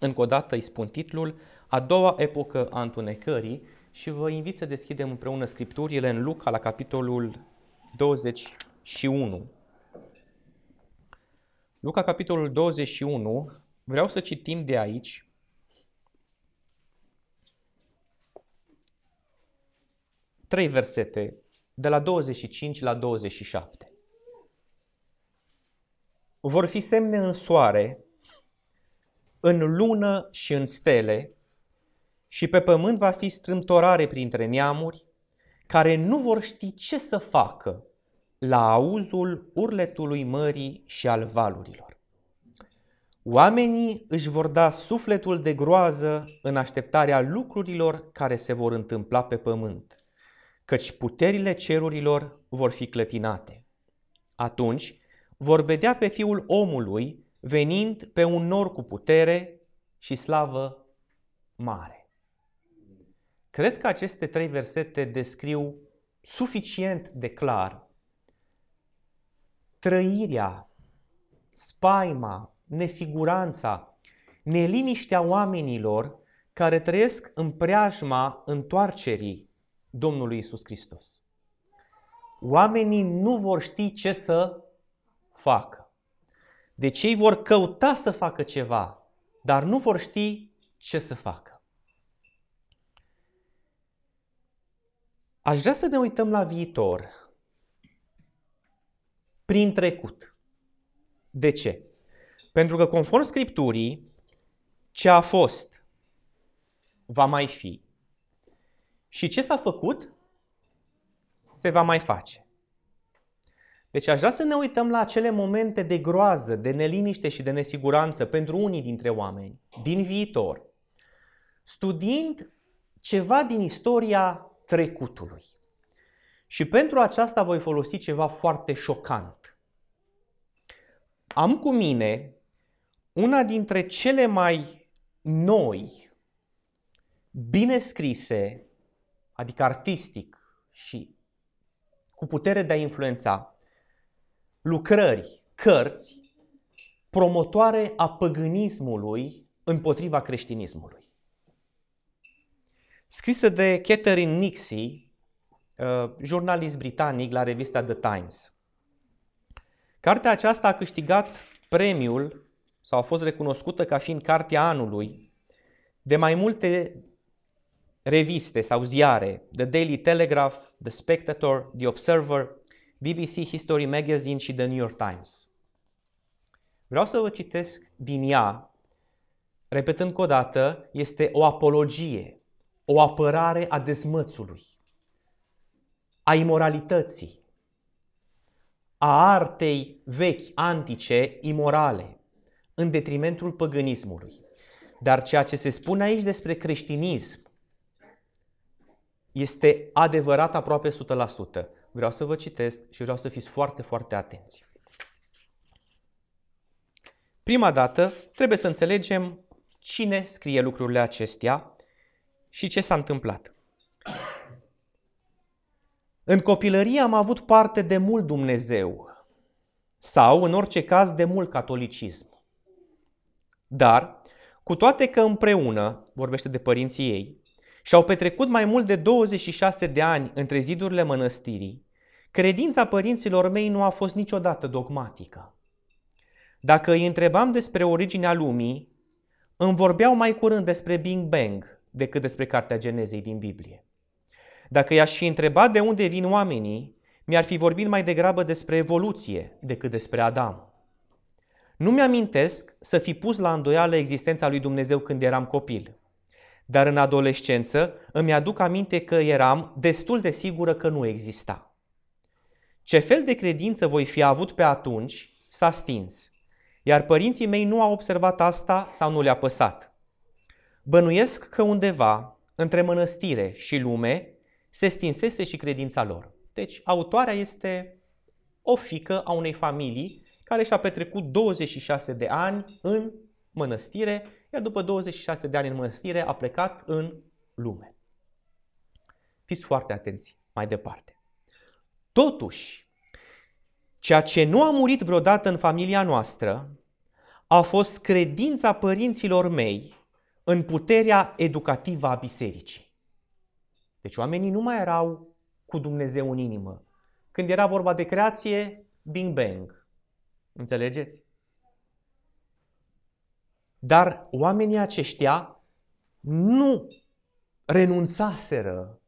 Încă o dată îi spun titlul, A doua epocă a întunecării și vă invit să deschidem împreună scripturile în Luca la capitolul 21. Luca, capitolul 21, vreau să citim de aici trei versete, de la 25 la 27. Vor fi semne în soare, în lună și în stele, și pe pământ va fi strâmtorare printre neamuri, care nu vor ști ce să facă la auzul urletului mării și al valurilor. Oamenii își vor da sufletul de groază în așteptarea lucrurilor care se vor întâmpla pe pământ, căci puterile cerurilor vor fi clătinate. Atunci vor vedea pe fiul omului venind pe un nor cu putere și slavă mare. Cred că aceste trei versete descriu suficient de clar trăirea, spaima, nesiguranța, neliniștea oamenilor care trăiesc în preajma întoarcerii Domnului Isus Hristos. Oamenii nu vor ști ce să facă. Deci ei vor căuta să facă ceva, dar nu vor ști ce să facă. Aș vrea să ne uităm la viitor prin trecut. De ce? Pentru că conform Scripturii, ce a fost va mai fi. Și ce s-a făcut se va mai face. Deci aș vrea să ne uităm la acele momente de groază, de neliniște și de nesiguranță pentru unii dintre oameni din viitor, studiind ceva din istoria trecutului. Și pentru aceasta voi folosi ceva foarte șocant. Am cu mine una dintre cele mai noi, bine scrise, adică artistic și cu putere de a influența, lucrări, cărți promotoare a păgânismului împotriva creștinismului. Scrisă de Catherine Nixie, uh, jurnalist britanic la revista The Times. Cartea aceasta a câștigat premiul sau a fost recunoscută ca fiind cartea anului de mai multe reviste sau ziare, The Daily Telegraph, The Spectator, The Observer, BBC History Magazine și The New York Times. Vreau să vă citesc din ea, repetând că o dată, este o apologie, o apărare a dezmățului, a imoralității, a artei vechi, antice, imorale, în detrimentul păgânismului. Dar ceea ce se spune aici despre creștinism este adevărat aproape 100%. Vreau să vă citesc și vreau să fiți foarte, foarte atenți. Prima dată, trebuie să înțelegem cine scrie lucrurile acestea și ce s-a întâmplat. În copilărie am avut parte de mult Dumnezeu sau, în orice caz, de mult catolicism. Dar, cu toate că împreună, vorbește de părinții ei, și-au petrecut mai mult de 26 de ani între zidurile mănăstirii, credința părinților mei nu a fost niciodată dogmatică. Dacă îi întrebam despre originea lumii, îmi vorbeau mai curând despre Big Bang decât despre Cartea Genezei din Biblie. Dacă i-aș fi întrebat de unde vin oamenii, mi-ar fi vorbit mai degrabă despre evoluție decât despre Adam. Nu mi-amintesc să fi pus la îndoială existența lui Dumnezeu când eram copil. Dar în adolescență îmi aduc aminte că eram destul de sigură că nu exista. Ce fel de credință voi fi avut pe atunci s-a stins, iar părinții mei nu au observat asta sau nu le-a păsat. Bănuiesc că undeva, între mănăstire și lume, se stinsese și credința lor. Deci, autoarea este o fică a unei familii care și-a petrecut 26 de ani în mănăstire, iar după 26 de ani în mănăstire a plecat în lume. Fiți foarte atenți mai departe. Totuși, ceea ce nu a murit vreodată în familia noastră a fost credința părinților mei în puterea educativă a bisericii. Deci oamenii nu mai erau cu Dumnezeu în inimă. Când era vorba de creație, bing bang. Înțelegeți? Dar oamenii aceștia nu renunțaseră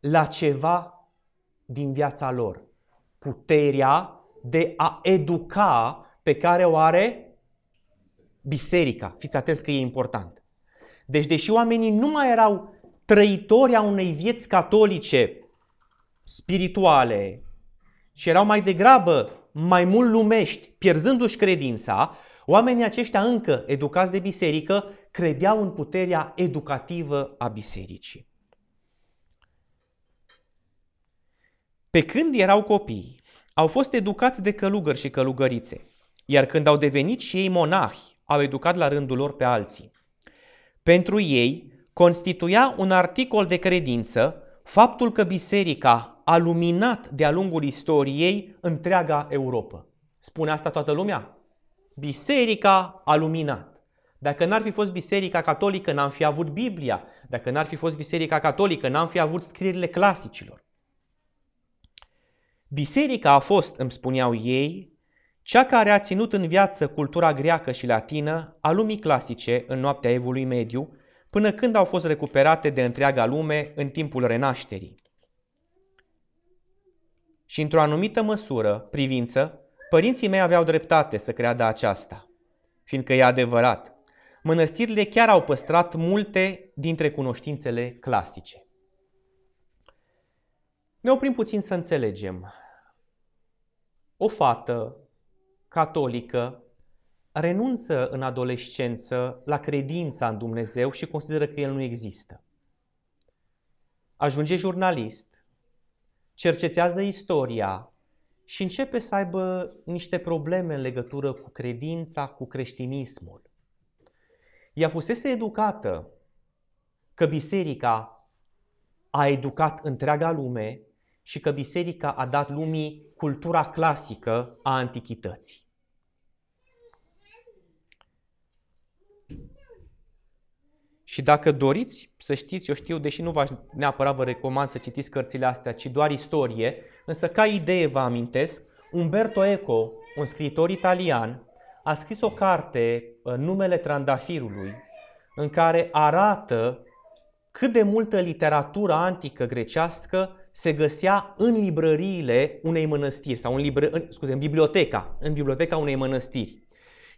la ceva din viața lor. Puterea de a educa pe care o are biserica. Fiți atenți că e important. Deci, deși oamenii nu mai erau trăitori a unei vieți catolice spirituale și erau mai degrabă mai mult lumești, pierzându-și credința, oamenii aceștia încă educați de biserică credeau în puterea educativă a bisericii. Pe când erau copii, au fost educați de călugări și călugărițe, iar când au devenit și ei monahi, au educat la rândul lor pe alții. Pentru ei, constituia un articol de credință faptul că biserica a luminat de-a lungul istoriei întreaga Europa. Spune asta toată lumea? Biserica a luminat. Dacă n-ar fi fost biserica catolică, n-am fi avut Biblia. Dacă n-ar fi fost biserica catolică, n-am fi avut scrierile clasicilor. Biserica a fost, îmi spuneau ei, cea care a ținut în viață cultura greacă și latină a lumii clasice în noaptea evului mediu, până când au fost recuperate de întreaga lume în timpul renașterii. Și într-o anumită măsură, privință, părinții mei aveau dreptate să creadă aceasta, fiindcă e adevărat. Mănăstirile chiar au păstrat multe dintre cunoștințele clasice. Ne oprim puțin să înțelegem. O fată catolică renunță în adolescență la credința în Dumnezeu și consideră că El nu există. Ajunge jurnalist, cercetează istoria și începe să aibă niște probleme în legătură cu credința, cu creștinismul. Ea fusese educată că biserica a educat întreaga lume și că biserica a dat lumii cultura clasică a antichității. Și dacă doriți să știți, eu știu, deși nu v-aș neapărat vă recomand să citiți cărțile astea, ci doar istorie, însă ca idee vă amintesc, Umberto Eco, un scriitor italian, a scris o carte, uh, Numele Trandafirului, în care arată cât de multă literatură antică grecească se găsea în librăriile unei mănăstiri sau în, libră, în, scuze, în biblioteca, în biblioteca unei mănăstiri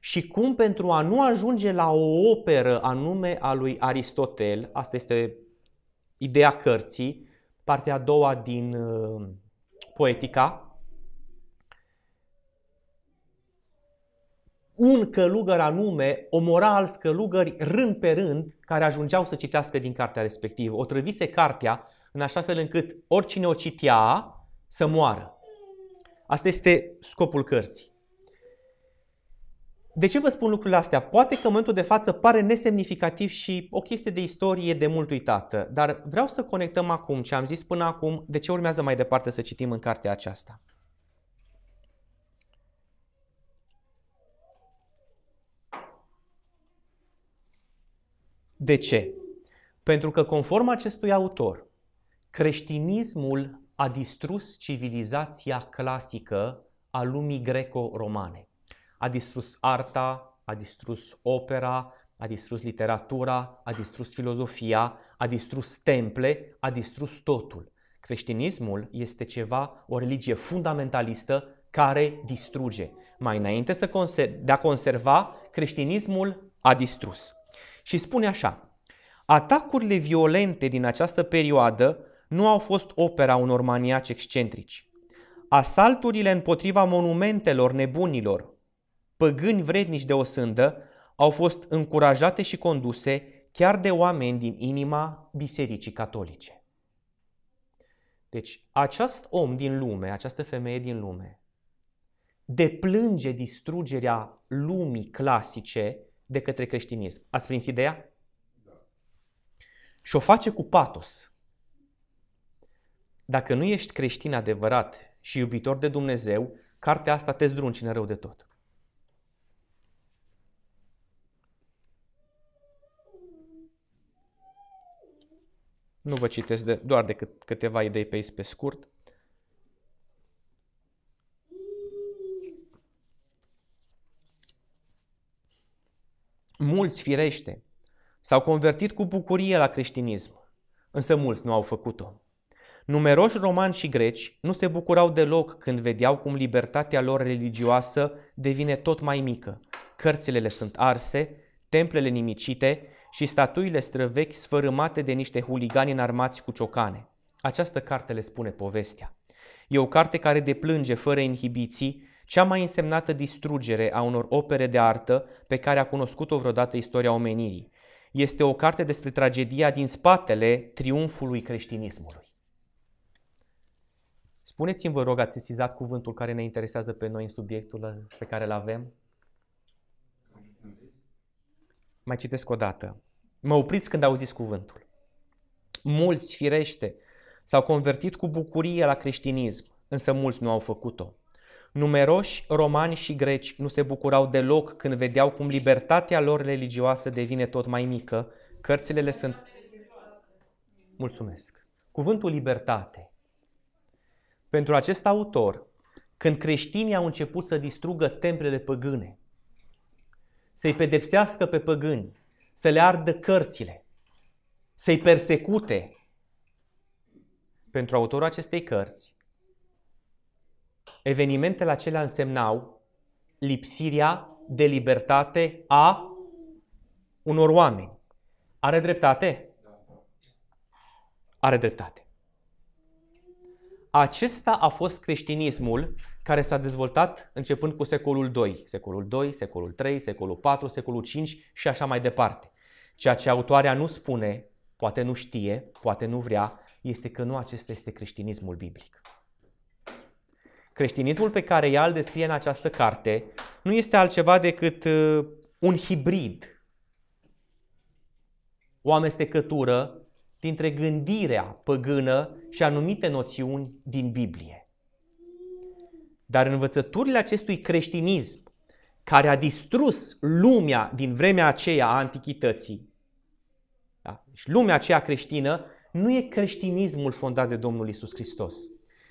și cum pentru a nu ajunge la o operă anume a lui Aristotel, asta este ideea cărții, partea a doua din uh, Poetica, un călugăr anume omora alți călugări rând pe rând care ajungeau să citească din cartea respectivă. O trăvise cartea în așa fel încât oricine o citea să moară. Asta este scopul cărții. De ce vă spun lucrurile astea? Poate că în momentul de față pare nesemnificativ și o chestie de istorie de mult uitată, dar vreau să conectăm acum ce am zis până acum, de ce urmează mai departe să citim în cartea aceasta. De ce? Pentru că conform acestui autor, creștinismul a distrus civilizația clasică a lumii greco-romane a distrus arta, a distrus opera, a distrus literatura, a distrus filozofia, a distrus temple, a distrus totul. Creștinismul este ceva, o religie fundamentalistă care distruge. Mai înainte să conser- de a conserva, creștinismul a distrus. Și spune așa, atacurile violente din această perioadă nu au fost opera unor maniaci excentrici. Asalturile împotriva monumentelor nebunilor, păgâni vrednici de o sândă au fost încurajate și conduse chiar de oameni din inima Bisericii Catolice. Deci, acest om din lume, această femeie din lume, deplânge distrugerea lumii clasice de către creștinism. Ați prins ideea? Da. Și o face cu patos. Dacă nu ești creștin adevărat și iubitor de Dumnezeu, cartea asta te zdruncină rău de tot. Nu vă citesc de, doar decât câteva idei pe aici pe scurt. Mulți, firește, s-au convertit cu bucurie la creștinism, însă mulți nu au făcut-o. Numeroși romani și greci nu se bucurau deloc când vedeau cum libertatea lor religioasă devine tot mai mică. Cărțile le sunt arse, templele nimicite și statuile străvechi sfărâmate de niște huligani înarmați cu ciocane. Această carte le spune povestea. E o carte care deplânge fără inhibiții cea mai însemnată distrugere a unor opere de artă pe care a cunoscut-o vreodată istoria omenirii. Este o carte despre tragedia din spatele triumfului creștinismului. Spuneți-mi, vă rog, ați sesizat cuvântul care ne interesează pe noi în subiectul pe care îl avem? Mai citesc o dată. Mă opriți când auziți cuvântul. Mulți, firește, s-au convertit cu bucurie la creștinism, însă mulți nu au făcut-o. Numeroși romani și greci nu se bucurau deloc când vedeau cum libertatea lor religioasă devine tot mai mică. Cărțile le sunt... Mulțumesc. Cuvântul libertate. Pentru acest autor, când creștinii au început să distrugă templele păgâne, să-i pedepsească pe păgâni, să le ardă cărțile, să-i persecute, pentru autorul acestei cărți, evenimentele acelea însemnau lipsirea de libertate a unor oameni. Are dreptate? Are dreptate. Acesta a fost creștinismul care s-a dezvoltat începând cu secolul II, secolul II, secolul III, secolul IV, secolul V și așa mai departe. Ceea ce autoarea nu spune, poate nu știe, poate nu vrea, este că nu acesta este creștinismul biblic. Creștinismul pe care ea îl descrie în această carte nu este altceva decât uh, un hibrid, o amestecătură dintre gândirea păgână și anumite noțiuni din Biblie. Dar învățăturile acestui creștinism, care a distrus lumea din vremea aceea a antichității, da? deci lumea aceea creștină, nu e creștinismul fondat de Domnul Isus Hristos,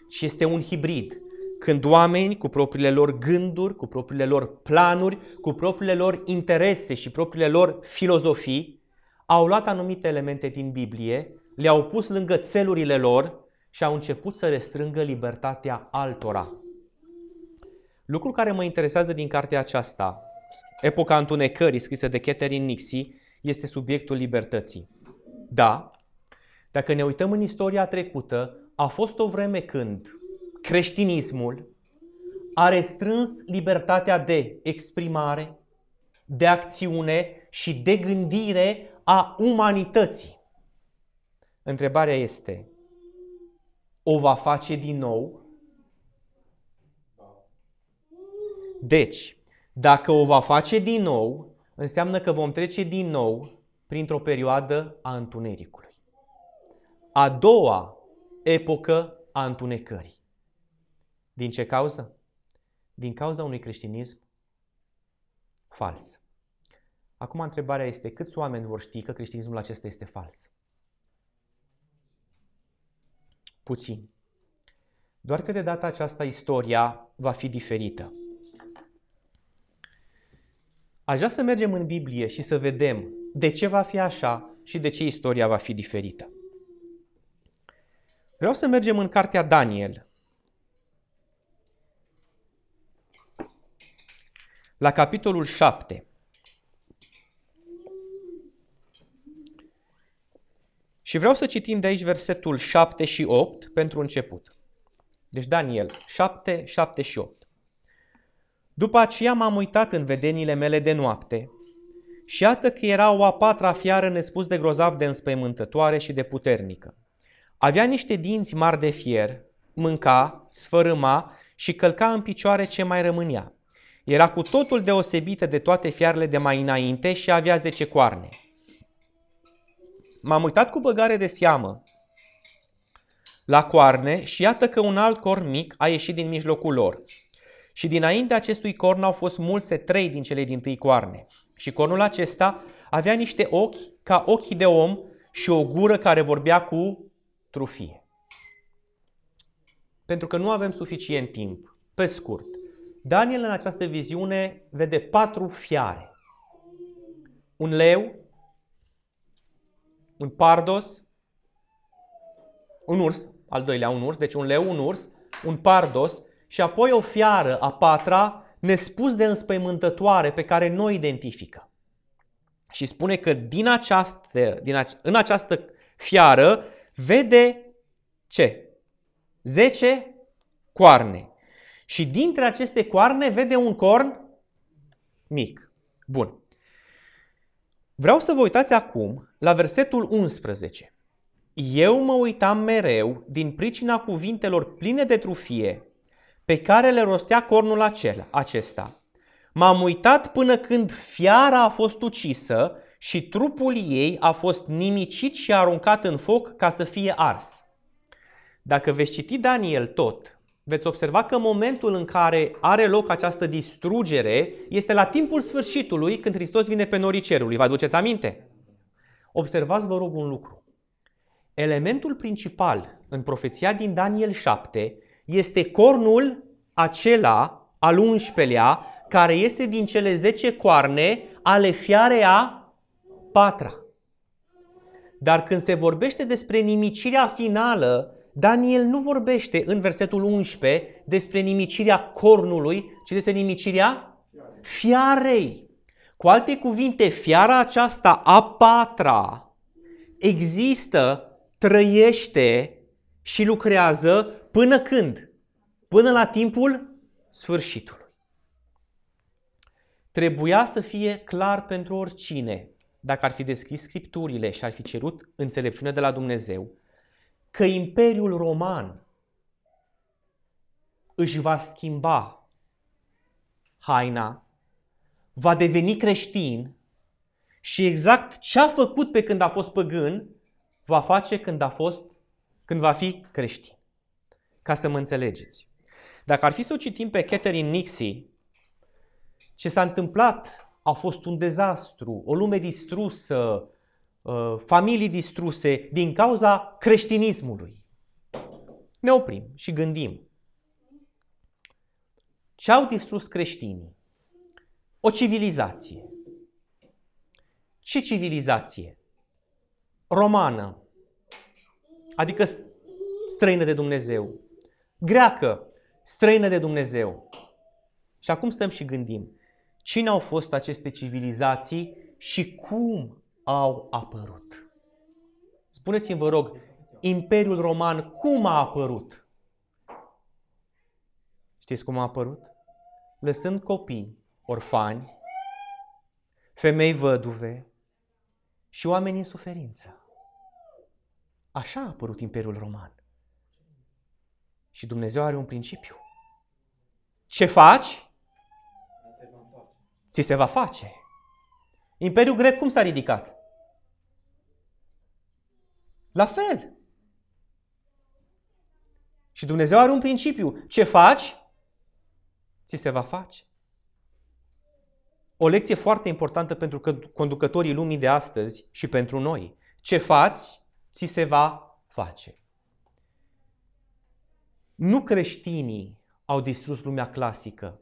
ci este un hibrid când oameni cu propriile lor gânduri, cu propriile lor planuri, cu propriile lor interese și propriile lor filozofii, au luat anumite elemente din Biblie, le-au pus lângă țelurile lor și au început să restrângă libertatea altora. Lucrul care mă interesează din cartea aceasta, Epoca întunecării, scrisă de Catherine Nixie, este subiectul libertății. Da, dacă ne uităm în istoria trecută, a fost o vreme când creștinismul a restrâns libertatea de exprimare, de acțiune și de gândire a umanității. Întrebarea este, o va face din nou? Deci, dacă o va face din nou, înseamnă că vom trece din nou printr-o perioadă a întunericului. A doua epocă a întunecării. Din ce cauză? Din cauza unui creștinism fals. Acum întrebarea este câți oameni vor ști că creștinismul acesta este fals? Puțin. Doar că de data aceasta istoria va fi diferită. Aș vrea să mergem în Biblie și să vedem de ce va fi așa și de ce istoria va fi diferită. Vreau să mergem în cartea Daniel, la capitolul 7. Și vreau să citim de aici versetul 7 și 8 pentru început. Deci Daniel 7, 7 și 8. După aceea m-am uitat în vedenile mele de noapte și iată că era o a patra fiară nespus de grozav de înspăimântătoare și de puternică. Avea niște dinți mari de fier, mânca, sfărâma și călca în picioare ce mai rămânea. Era cu totul deosebită de toate fiarele de mai înainte și avea 10 coarne. M-am uitat cu băgare de seamă la coarne și iată că un alt corn mic a ieșit din mijlocul lor. Și dinainte acestui corn au fost mulse trei din cele din tâi coarne. Și cornul acesta avea niște ochi ca ochii de om și o gură care vorbea cu trufie. Pentru că nu avem suficient timp, pe scurt, Daniel în această viziune vede patru fiare. Un leu, un pardos, un urs, al doilea un urs, deci un leu, un urs, un pardos și apoi o fiară, a patra, nespus de înspăimântătoare pe care nu o identifică. Și spune că din această, din ace- în această fiară vede ce? Zece coarne. Și dintre aceste coarne vede un corn mic. Bun. Vreau să vă uitați acum la versetul 11. Eu mă uitam mereu din pricina cuvintelor pline de trufie pe care le rostea cornul acela, acesta. M-am uitat până când fiara a fost ucisă și trupul ei a fost nimicit și aruncat în foc ca să fie ars. Dacă veți citi Daniel tot, veți observa că momentul în care are loc această distrugere este la timpul sfârșitului când Hristos vine pe norii cerului. Vă aduceți aminte? Observați, vă rog, un lucru. Elementul principal în profeția din Daniel 7 este cornul acela al 11-lea care este din cele 10 coarne ale fiarei a patra. Dar când se vorbește despre nimicirea finală, Daniel nu vorbește în versetul 11 despre nimicirea cornului, ci despre nimicirea fiarei. Cu alte cuvinte, fiara aceasta a patra există, trăiește și lucrează până când? Până la timpul sfârșitului. Trebuia să fie clar pentru oricine, dacă ar fi deschis scripturile și ar fi cerut înțelepciune de la Dumnezeu, că Imperiul Roman își va schimba haina, va deveni creștin și exact ce a făcut pe când a fost păgân, va face când a fost, când va fi creștin. Ca să mă înțelegeți. Dacă ar fi să o citim pe Catherine Nixie, ce s-a întâmplat a fost un dezastru, o lume distrusă, Uh, familii distruse din cauza creștinismului. Ne oprim și gândim. Ce au distrus creștinii? O civilizație. Ce civilizație? Romană, adică străină de Dumnezeu. Greacă, străină de Dumnezeu. Și acum stăm și gândim. Cine au fost aceste civilizații și cum au apărut. Spuneți-mi, vă rog, Imperiul Roman cum a apărut? Știți cum a apărut? Lăsând copii orfani, femei văduve și oameni în suferință. Așa a apărut Imperiul Roman. Și Dumnezeu are un principiu. Ce faci? Ți se va face. Imperiul grec cum s-a ridicat? La fel. Și Dumnezeu are un principiu. Ce faci, ți se va face. O lecție foarte importantă pentru conducătorii lumii de astăzi și pentru noi. Ce faci, ți se va face. Nu creștinii au distrus lumea clasică,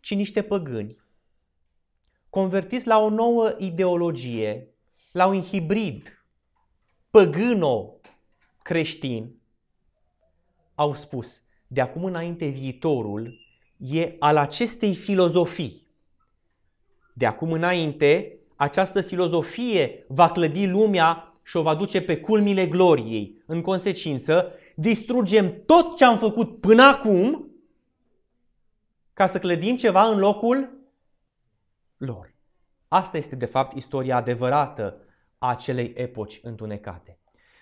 ci niște păgâni, convertiți la o nouă ideologie, la un hibrid păgâno-creștin, au spus, de acum înainte viitorul e al acestei filozofii. De acum înainte, această filozofie va clădi lumea și o va duce pe culmile gloriei. În consecință, distrugem tot ce am făcut până acum ca să clădim ceva în locul lor. Asta este, de fapt, istoria adevărată a acelei epoci întunecate.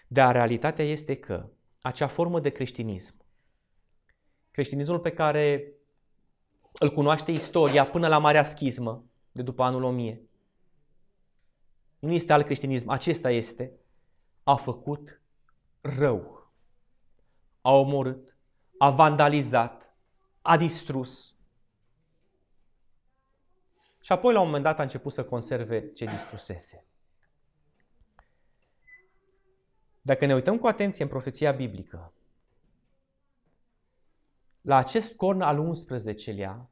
Dar realitatea este că acea formă de creștinism, creștinismul pe care îl cunoaște istoria până la Marea Schismă de după anul 1000, nu este alt creștinism, acesta este, a făcut rău. A omorât, a vandalizat, a distrus. Și apoi la un moment dat a început să conserve ce distrusese. Dacă ne uităm cu atenție în profeția biblică, la acest corn al 11-lea,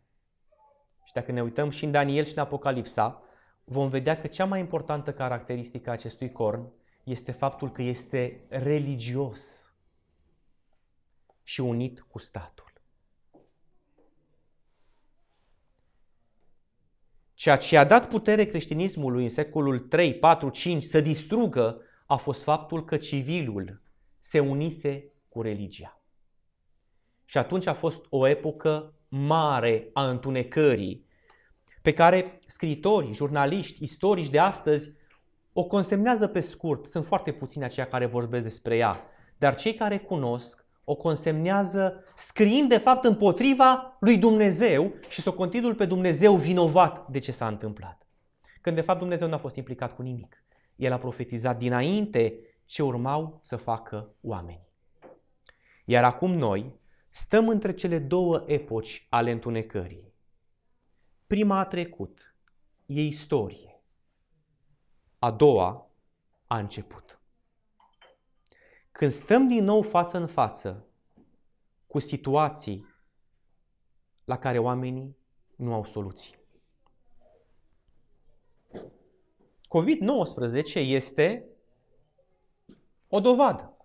și dacă ne uităm și în Daniel și în Apocalipsa, vom vedea că cea mai importantă caracteristică a acestui corn este faptul că este religios și unit cu statul. Ceea ce a dat putere creștinismului în secolul 3, 4, 5 să distrugă a fost faptul că civilul se unise cu religia. Și atunci a fost o epocă mare a întunecării, pe care scritorii, jurnaliști, istorici de astăzi o consemnează pe scurt. Sunt foarte puțini aceia care vorbesc despre ea, dar cei care cunosc o consemnează scriind de fapt împotriva lui Dumnezeu și să o continul pe Dumnezeu vinovat de ce s-a întâmplat. Când de fapt Dumnezeu n-a fost implicat cu nimic. El a profetizat dinainte ce urmau să facă oamenii. Iar acum noi stăm între cele două epoci ale întunecării. Prima a trecut, e istorie. A doua a început. Când stăm din nou față în față cu situații la care oamenii nu au soluții. COVID-19 este o dovadă.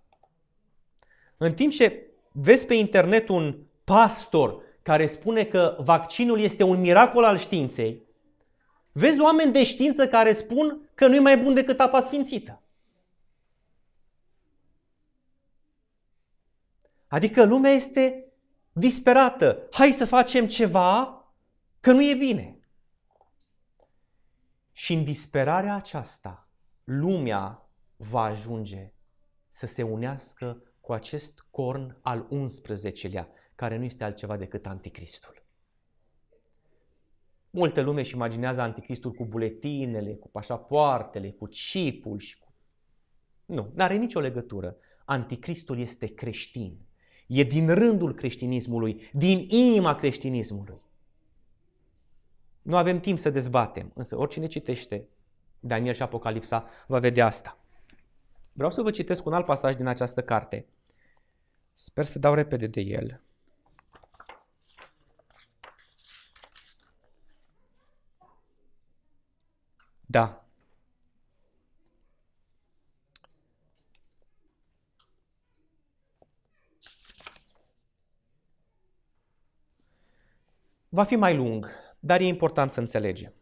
În timp ce vezi pe internet un pastor care spune că vaccinul este un miracol al științei, vezi oameni de știință care spun că nu e mai bun decât apa sfințită. Adică lumea este disperată. Hai să facem ceva că nu e bine. Și în disperarea aceasta, lumea va ajunge să se unească cu acest corn al 11-lea, care nu este altceva decât anticristul. Multe lume își imaginează anticristul cu buletinele, cu pașapoartele, cu chipul și cu... Nu, nu are nicio legătură. Anticristul este creștin. E din rândul creștinismului, din inima creștinismului. Nu avem timp să dezbatem, însă oricine citește Daniel și Apocalipsa va vedea asta. Vreau să vă citesc un alt pasaj din această carte. Sper să dau repede de el. Da. Va fi mai lung, dar e important să înțelegem.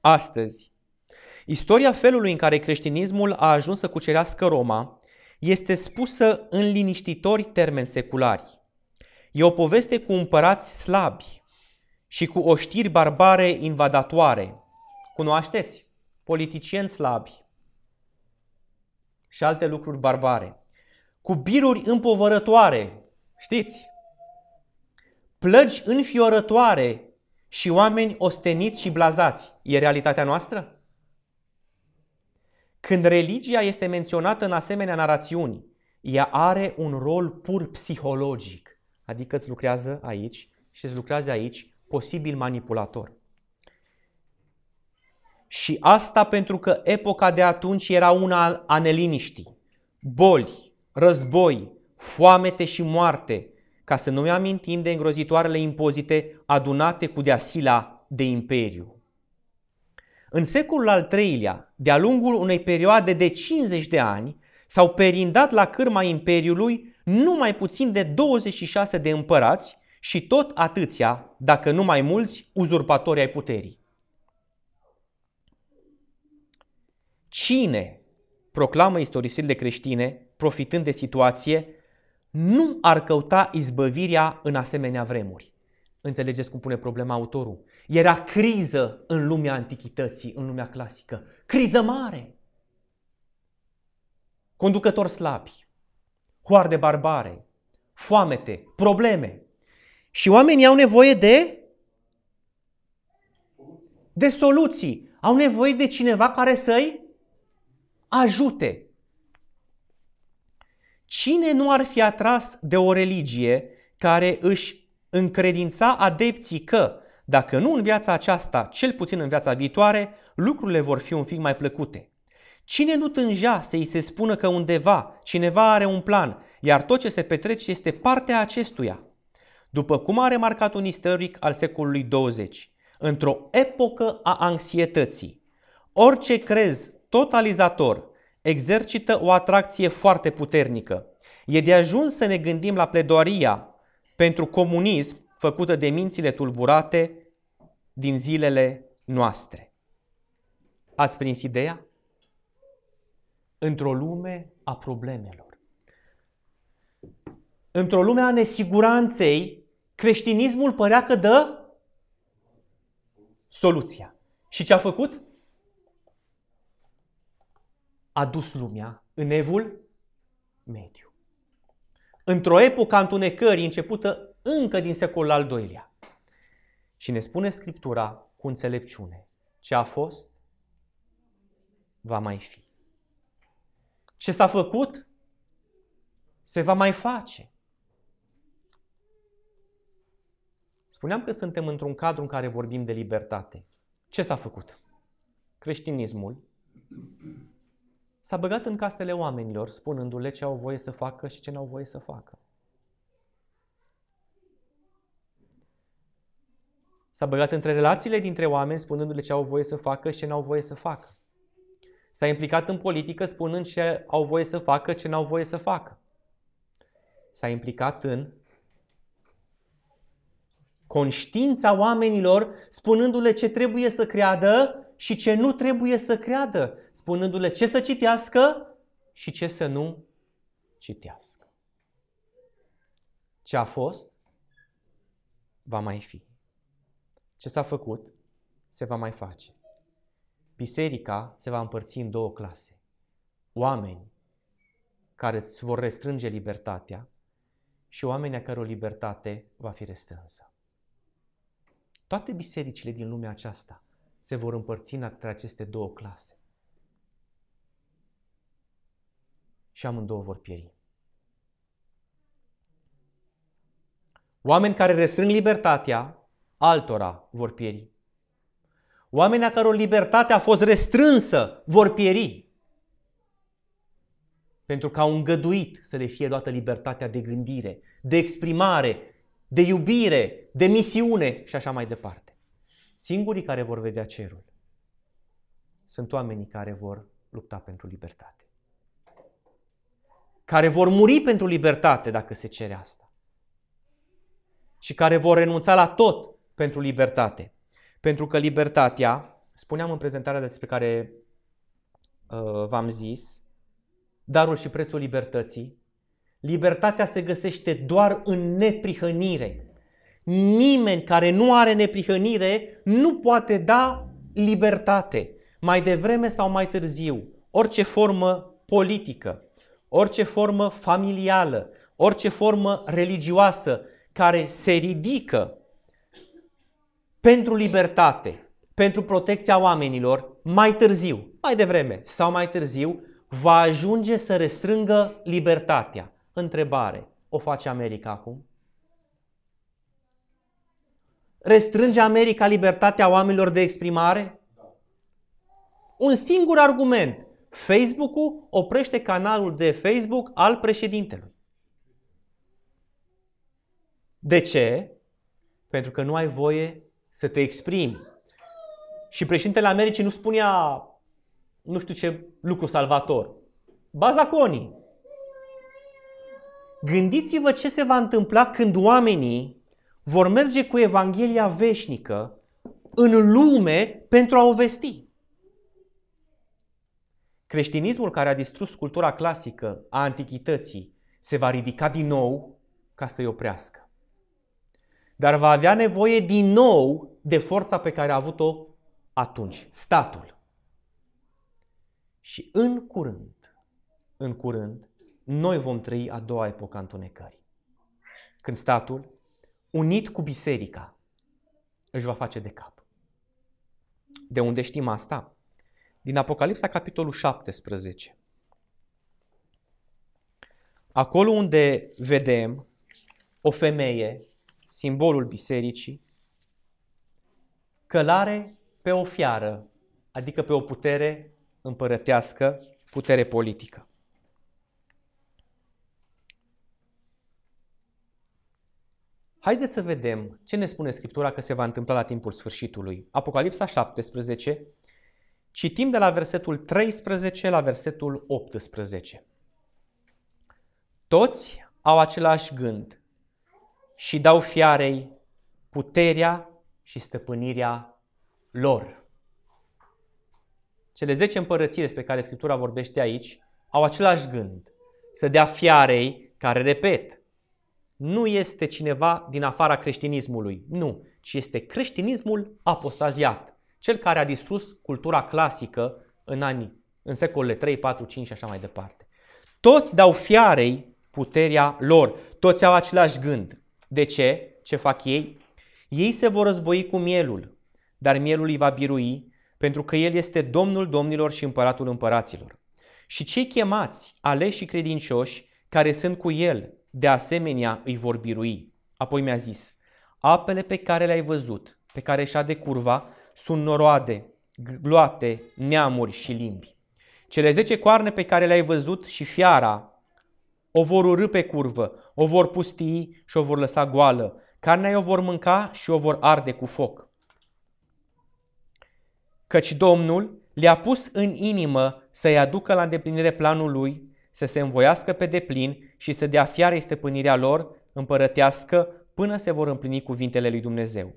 Astăzi, istoria felului în care creștinismul a ajuns să cucerească Roma este spusă în liniștitori termeni seculari. E o poveste cu împărați slabi și cu oștiri barbare invadatoare. Cunoașteți? Politicieni slabi și alte lucruri barbare. Cu biruri împovărătoare, știți? Plăgi înfiorătoare și oameni osteniți și blazați. E realitatea noastră? Când religia este menționată în asemenea narațiuni, ea are un rol pur psihologic, adică îți lucrează aici și îți lucrează aici posibil manipulator. Și asta pentru că epoca de atunci era una a neliniștii, boli, război, foamete și moarte, ca să nu-mi amintim de îngrozitoarele impozite adunate cu deasila de imperiu. În secolul al III-lea, de-a lungul unei perioade de 50 de ani, s-au perindat la cârma Imperiului numai puțin de 26 de împărați și tot atâția, dacă nu mai mulți, uzurpatori ai puterii. Cine, proclamă istorisirile creștine, profitând de situație, nu ar căuta izbăvirea în asemenea vremuri? Înțelegeți cum pune problema autorul? Era criză în lumea antichității, în lumea clasică. Criză mare. Conducători slabi, hoarde barbare, foamete, probleme. Și oamenii au nevoie de de soluții. Au nevoie de cineva care să-i ajute. Cine nu ar fi atras de o religie care își încredința adepții că dacă nu în viața aceasta, cel puțin în viața viitoare, lucrurile vor fi un pic mai plăcute. Cine nu tângea să-i se spună că undeva cineva are un plan, iar tot ce se petrece este partea acestuia? După cum a remarcat un istoric al secolului 20, într-o epocă a anxietății, orice crez totalizator exercită o atracție foarte puternică. E de ajuns să ne gândim la pledoaria pentru comunism făcută de mințile tulburate din zilele noastre. Ați prins ideea? Într-o lume a problemelor. Într-o lume a nesiguranței, creștinismul părea că dă soluția. Și ce a făcut? A dus lumea în evul mediu. Într-o epocă a întunecării începută încă din secolul al doilea. Și ne spune Scriptura cu înțelepciune. Ce a fost, va mai fi. Ce s-a făcut, se va mai face. Spuneam că suntem într-un cadru în care vorbim de libertate. Ce s-a făcut? Creștinismul s-a băgat în casele oamenilor, spunându-le ce au voie să facă și ce n-au voie să facă. S-a băgat între relațiile dintre oameni, spunându-le ce au voie să facă și ce n-au voie să facă. S-a implicat în politică spunând ce au voie să facă, ce n-au voie să facă. S-a implicat în conștiința oamenilor, spunându-le ce trebuie să creadă și ce nu trebuie să creadă, spunându-le ce să citească și ce să nu citească. Ce a fost, va mai fi. Ce s-a făcut, se va mai face. Biserica se va împărți în două clase. Oameni care îți vor restrânge libertatea și oameni a căror libertate va fi restrânsă. Toate bisericile din lumea aceasta se vor împărți între aceste două clase. Și amândouă vor pieri. Oameni care restrâng libertatea, altora vor pieri. Oamenii a căror libertate a fost restrânsă vor pieri. Pentru că au îngăduit să le fie dată libertatea de gândire, de exprimare, de iubire, de misiune și așa mai departe. Singurii care vor vedea cerul sunt oamenii care vor lupta pentru libertate. Care vor muri pentru libertate dacă se cere asta. Și care vor renunța la tot pentru libertate. Pentru că libertatea, spuneam în prezentarea despre care uh, v-am zis, darul și prețul libertății, libertatea se găsește doar în neprihănire. Nimeni care nu are neprihănire nu poate da libertate. Mai devreme sau mai târziu, orice formă politică, orice formă familială, orice formă religioasă care se ridică pentru libertate, pentru protecția oamenilor, mai târziu, mai devreme sau mai târziu, va ajunge să restrângă libertatea. Întrebare. O face America acum? Restrânge America libertatea oamenilor de exprimare? Un singur argument. Facebook-ul oprește canalul de Facebook al președintelui. De ce? Pentru că nu ai voie să te exprimi. Și președintele Americii nu spunea nu știu ce lucru salvator. Bazaconii. Gândiți-vă ce se va întâmpla când oamenii vor merge cu Evanghelia veșnică în lume pentru a o vesti. Creștinismul care a distrus cultura clasică a antichității se va ridica din nou ca să-i oprească dar va avea nevoie din nou de forța pe care a avut-o atunci, statul. Și în curând, în curând, noi vom trăi a doua epocă a întunecării. Când statul, unit cu biserica, își va face de cap. De unde știm asta? Din Apocalipsa, capitolul 17. Acolo unde vedem o femeie simbolul bisericii, călare pe o fiară, adică pe o putere împărătească, putere politică. Haideți să vedem ce ne spune Scriptura că se va întâmpla la timpul sfârșitului. Apocalipsa 17, citim de la versetul 13 la versetul 18. Toți au același gând și dau fiarei puterea și stăpânirea lor. Cele 10 împărății despre care Scriptura vorbește aici au același gând. Să dea fiarei care, repet, nu este cineva din afara creștinismului, nu, ci este creștinismul apostaziat, cel care a distrus cultura clasică în anii, în secolele 3, 4, 5 și așa mai departe. Toți dau fiarei puterea lor, toți au același gând. De ce? Ce fac ei? Ei se vor război cu mielul, dar mielul îi va birui, pentru că el este Domnul domnilor și împăratul împăraților. Și cei chemați, aleși și credincioși, care sunt cu el, de asemenea îi vor birui. Apoi mi-a zis, apele pe care le-ai văzut, pe care și-a de curva, sunt noroade, gloate, neamuri și limbi. Cele zece coarne pe care le-ai văzut și fiara o vor urâ pe curvă, o vor pustii și o vor lăsa goală. Carnea o vor mânca și o vor arde cu foc. Căci Domnul le-a pus în inimă să-i aducă la îndeplinire planul lui, să se învoiască pe deplin și să dea fiarei stăpânirea lor împărătească până se vor împlini cuvintele lui Dumnezeu.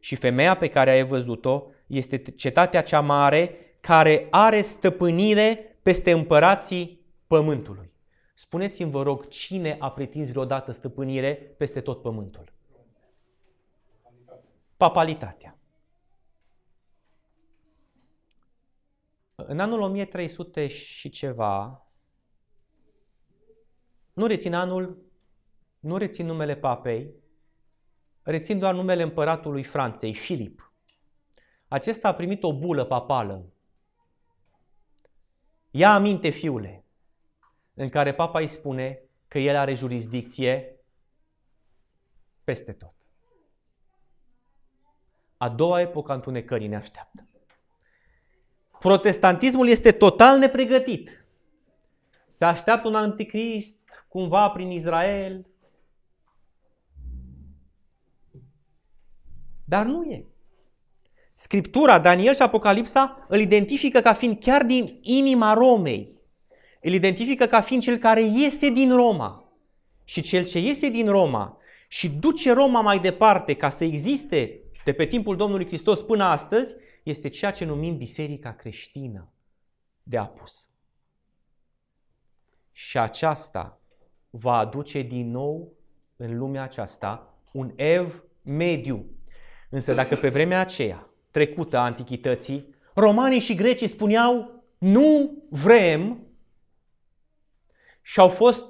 Și femeia pe care ai văzut-o este cetatea cea mare care are stăpânire peste împărații pământului. Spuneți-mi, vă rog, cine a pretins vreodată stăpânire peste tot pământul? Papalitatea. În anul 1300 și ceva, nu rețin anul, nu rețin numele papei, rețin doar numele împăratului Franței, Filip. Acesta a primit o bulă papală. Ia aminte, fiule, în care papa îi spune că el are jurisdicție peste tot. A doua epocă a întunecării ne așteaptă. Protestantismul este total nepregătit. Se așteaptă un anticrist cumva prin Israel. Dar nu e. Scriptura, Daniel și Apocalipsa îl identifică ca fiind chiar din inima Romei. Îl identifică ca fiind cel care iese din Roma. Și cel ce iese din Roma și duce Roma mai departe ca să existe de pe timpul Domnului Hristos până astăzi, este ceea ce numim Biserica creștină de apus. Și aceasta va aduce din nou în lumea aceasta un ev mediu. Însă dacă pe vremea aceea, trecută a antichității, romanii și grecii spuneau nu vrem și au fost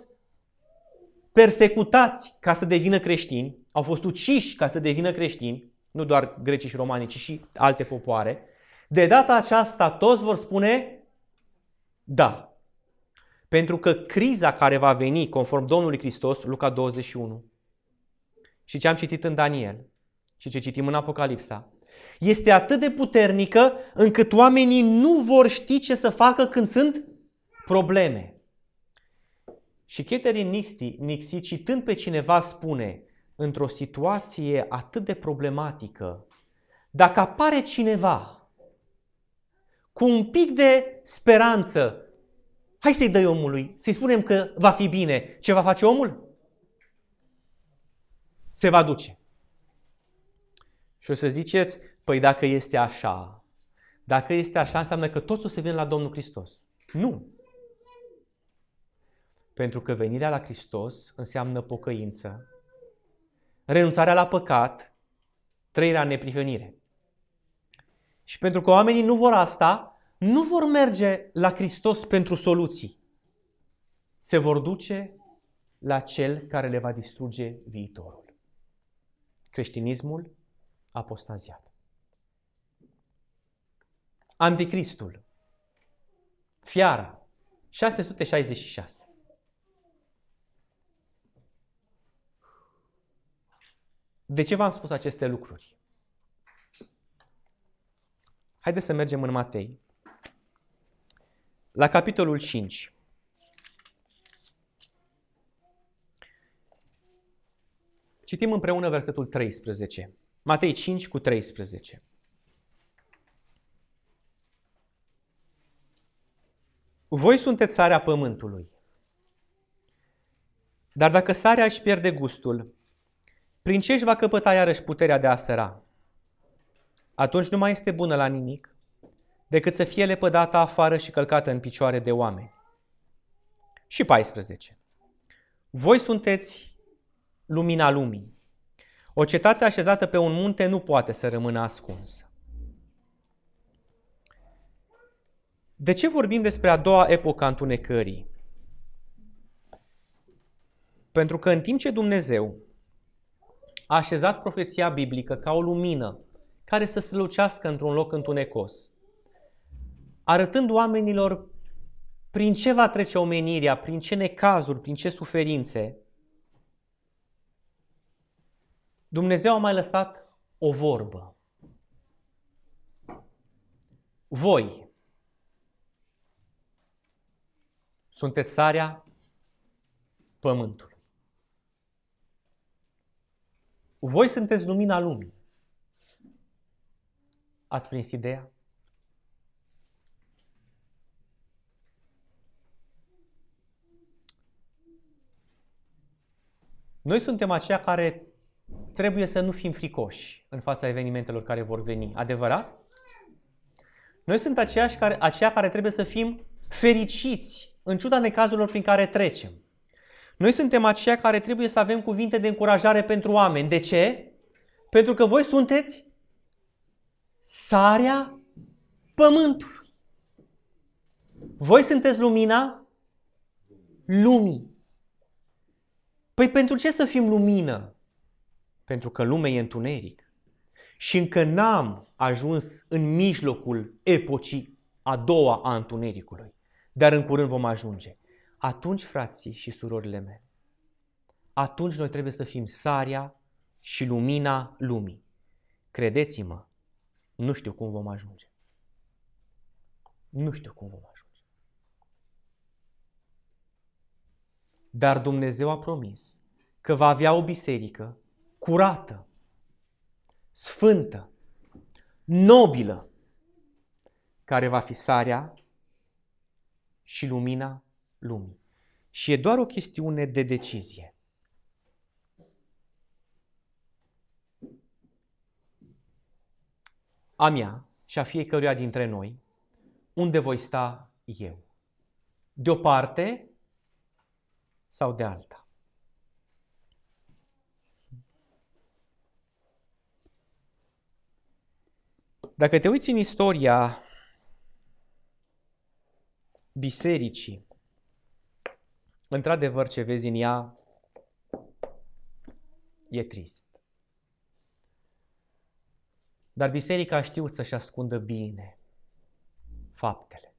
persecutați ca să devină creștini, au fost uciși ca să devină creștini, nu doar grecii și romanii, ci și alte popoare, de data aceasta toți vor spune da. Pentru că criza care va veni, conform Domnului Hristos, Luca 21, și ce am citit în Daniel, și ce citim în Apocalipsa, este atât de puternică încât oamenii nu vor ști ce să facă când sunt probleme. Și Catherine Nixie, Nixie, citând pe cineva, spune, într-o situație atât de problematică, dacă apare cineva cu un pic de speranță, hai să-i dai omului, să-i spunem că va fi bine, ce va face omul? Se va duce. Și o să ziceți, păi dacă este așa, dacă este așa, înseamnă că toți o să vină la Domnul Hristos. Nu. Pentru că venirea la Hristos înseamnă pocăință, renunțarea la păcat, trăirea în neprihănire. Și pentru că oamenii nu vor asta, nu vor merge la Hristos pentru soluții. Se vor duce la cel care le va distruge viitorul. Creștinismul apostaziat. Anticristul. Fiara. 666. De ce v-am spus aceste lucruri? Haideți să mergem în Matei. La capitolul 5. Citim împreună versetul 13. Matei 5 cu 13. Voi sunteți sarea pământului. Dar dacă sarea își pierde gustul, prin ce își va căpăta iarăși puterea de a săra? Atunci nu mai este bună la nimic decât să fie lepădată afară și călcată în picioare de oameni. Și 14. Voi sunteți lumina lumii. O cetate așezată pe un munte nu poate să rămână ascunsă. De ce vorbim despre a doua epocă a întunecării? Pentru că în timp ce Dumnezeu a așezat profeția biblică ca o lumină care să strălucească într-un loc întunecos, arătând oamenilor prin ce va trece omenirea, prin ce necazuri, prin ce suferințe, Dumnezeu a mai lăsat o vorbă. Voi sunteți sarea pământului. Voi sunteți lumina lumii. Ați prins ideea? Noi suntem aceia care trebuie să nu fim fricoși în fața evenimentelor care vor veni. Adevărat? Noi suntem aceiași care, aceia care trebuie să fim fericiți în ciuda necazurilor prin care trecem. Noi suntem aceia care trebuie să avem cuvinte de încurajare pentru oameni. De ce? Pentru că voi sunteți sarea pământului. Voi sunteți lumina lumii. Păi pentru ce să fim lumină? Pentru că lumea e întuneric. Și încă n-am ajuns în mijlocul epocii a doua a întunericului. Dar în curând vom ajunge. Atunci, frații și surorile mele, atunci noi trebuie să fim sarea și lumina lumii. Credeți-mă, nu știu cum vom ajunge. Nu știu cum vom ajunge. Dar Dumnezeu a promis că va avea o biserică curată, sfântă, nobilă, care va fi sarea și lumina lumii. Și e doar o chestiune de decizie. A mea și a fiecăruia dintre noi, unde voi sta eu? De o parte sau de alta? Dacă te uiți în istoria bisericii, într-adevăr ce vezi în ea e trist. Dar biserica a știut să-și ascundă bine faptele.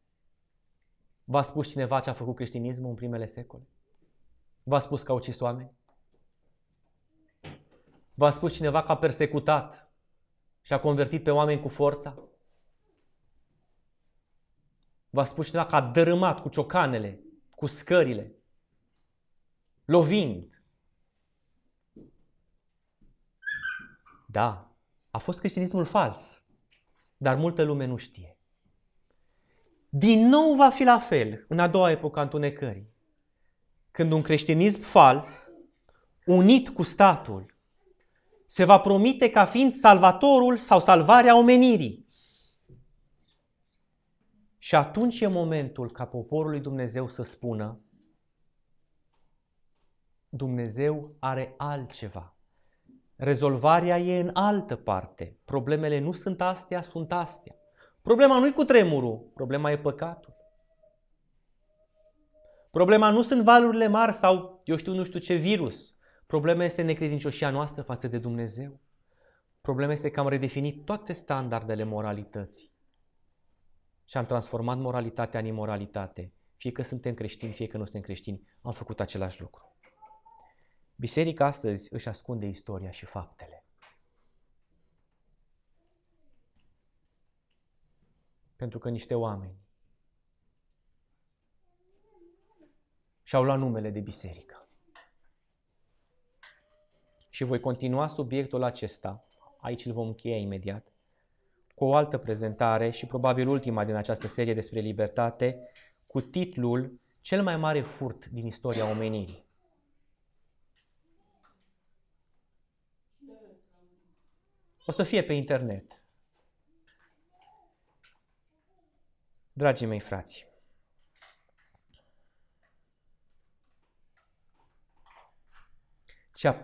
V-a spus cineva ce a făcut creștinismul în primele secole? V-a spus că a ucis oameni? V-a spus cineva că a persecutat și a convertit pe oameni cu forța? V-a spus cineva că a dărâmat cu ciocanele, cu scările, lovind. Da, a fost creștinismul fals, dar multă lume nu știe. Din nou va fi la fel în a doua epocă a întunecării, când un creștinism fals, unit cu statul, se va promite ca fiind salvatorul sau salvarea omenirii. Și atunci e momentul ca poporul lui Dumnezeu să spună Dumnezeu are altceva. Rezolvarea e în altă parte. Problemele nu sunt astea, sunt astea. Problema nu e cu tremurul, problema e păcatul. Problema nu sunt valurile mari sau eu știu nu știu ce virus. Problema este necredincioșia noastră față de Dumnezeu. Problema este că am redefinit toate standardele moralității și am transformat moralitatea în imoralitate. Fie că suntem creștini, fie că nu suntem creștini, am făcut același lucru. Biserica astăzi își ascunde istoria și faptele. Pentru că niște oameni și au luat numele de biserică. Și voi continua subiectul acesta, aici îl vom încheia imediat, cu o altă prezentare și probabil ultima din această serie despre libertate, cu titlul Cel mai mare furt din istoria omenirii. O să fie pe internet. Dragii mei frați,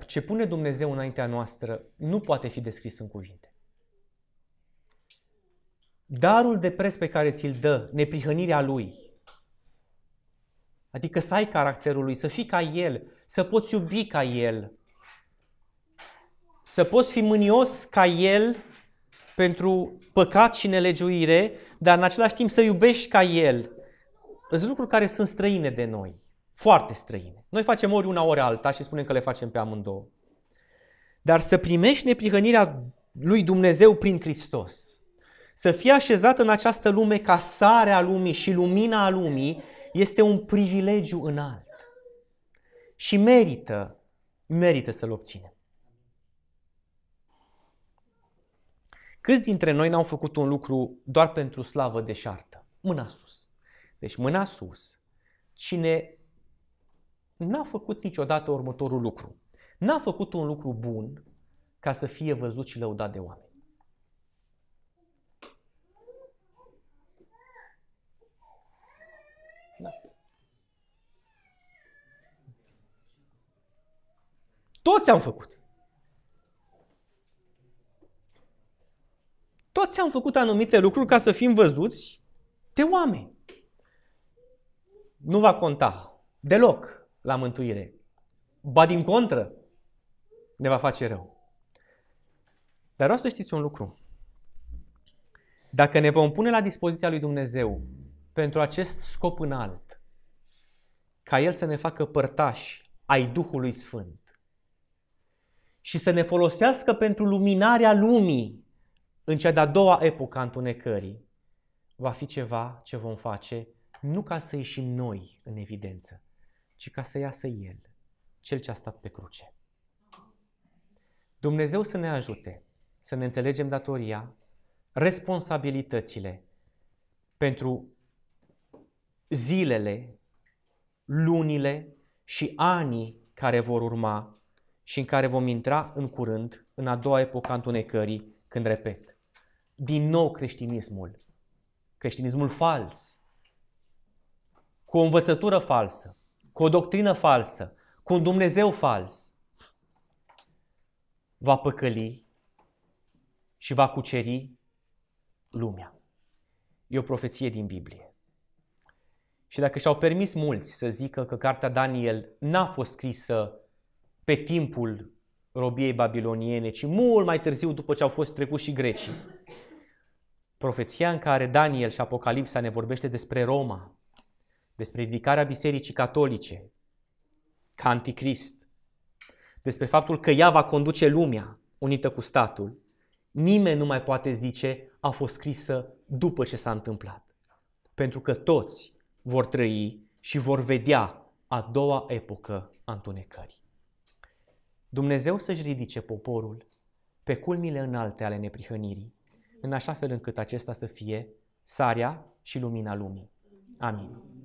ce pune Dumnezeu înaintea noastră nu poate fi descris în cuvinte. Darul de preț pe care ți-l dă, neprihănirea Lui, adică să ai caracterul Lui, să fii ca El, să poți iubi ca El, să poți fi mânios ca El pentru păcat și nelegiuire, dar în același timp să iubești ca El. Sunt lucruri care sunt străine de noi, foarte străine. Noi facem ori una, ori alta și spunem că le facem pe amândouă. Dar să primești neprihănirea lui Dumnezeu prin Hristos, să fii așezat în această lume ca sarea lumii și lumina a lumii, este un privilegiu înalt. Și merită, merită să-l obținem. Câți dintre noi n-au făcut un lucru doar pentru slavă deșartă? Mâna sus. Deci mâna sus. Cine n-a făcut niciodată următorul lucru. N-a făcut un lucru bun ca să fie văzut și lăudat de oameni. Da. Toți am făcut. Toți am făcut anumite lucruri ca să fim văzuți de oameni. Nu va conta deloc la mântuire. Ba din contră, ne va face rău. Dar vreau să știți un lucru. Dacă ne vom pune la dispoziția lui Dumnezeu pentru acest scop înalt, ca El să ne facă părtași ai Duhului Sfânt și să ne folosească pentru luminarea lumii, în cea de-a doua epocă a întunecării, va fi ceva ce vom face nu ca să ieșim noi în evidență, ci ca să iasă El, Cel ce a stat pe cruce. Dumnezeu să ne ajute să ne înțelegem datoria, responsabilitățile pentru zilele, lunile și anii care vor urma și în care vom intra în curând în a doua epocă a întunecării, când repet, din nou creștinismul. Creștinismul fals. Cu o învățătură falsă, cu o doctrină falsă, cu un Dumnezeu fals. Va păcăli și va cuceri lumea. E o profeție din Biblie. Și dacă și-au permis mulți să zică că cartea Daniel n-a fost scrisă pe timpul robiei babiloniene, ci mult mai târziu după ce au fost trecuți și grecii, profeția în care Daniel și Apocalipsa ne vorbește despre Roma, despre ridicarea Bisericii Catolice ca anticrist, despre faptul că ea va conduce lumea unită cu statul, nimeni nu mai poate zice a fost scrisă după ce s-a întâmplat. Pentru că toți vor trăi și vor vedea a doua epocă a întunecării. Dumnezeu să-și ridice poporul pe culmile înalte ale neprihănirii în așa fel încât acesta să fie sarea și lumina lumii. Amin.